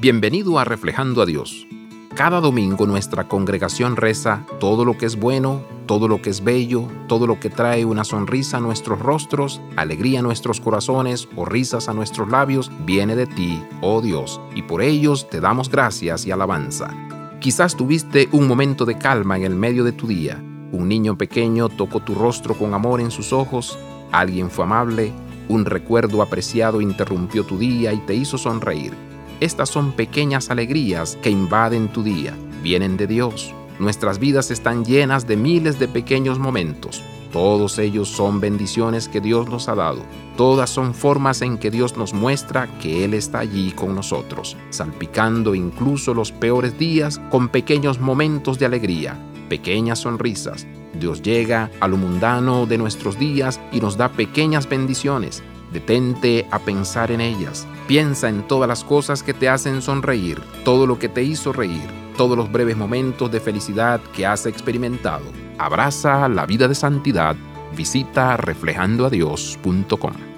Bienvenido a Reflejando a Dios. Cada domingo nuestra congregación reza todo lo que es bueno, todo lo que es bello, todo lo que trae una sonrisa a nuestros rostros, alegría a nuestros corazones o risas a nuestros labios, viene de ti, oh Dios, y por ellos te damos gracias y alabanza. Quizás tuviste un momento de calma en el medio de tu día. Un niño pequeño tocó tu rostro con amor en sus ojos, alguien fue amable, un recuerdo apreciado interrumpió tu día y te hizo sonreír. Estas son pequeñas alegrías que invaden tu día, vienen de Dios. Nuestras vidas están llenas de miles de pequeños momentos. Todos ellos son bendiciones que Dios nos ha dado. Todas son formas en que Dios nos muestra que Él está allí con nosotros, salpicando incluso los peores días con pequeños momentos de alegría, pequeñas sonrisas. Dios llega a lo mundano de nuestros días y nos da pequeñas bendiciones. Detente a pensar en ellas. Piensa en todas las cosas que te hacen sonreír, todo lo que te hizo reír, todos los breves momentos de felicidad que has experimentado. Abraza la vida de santidad. Visita reflejandoadios.com.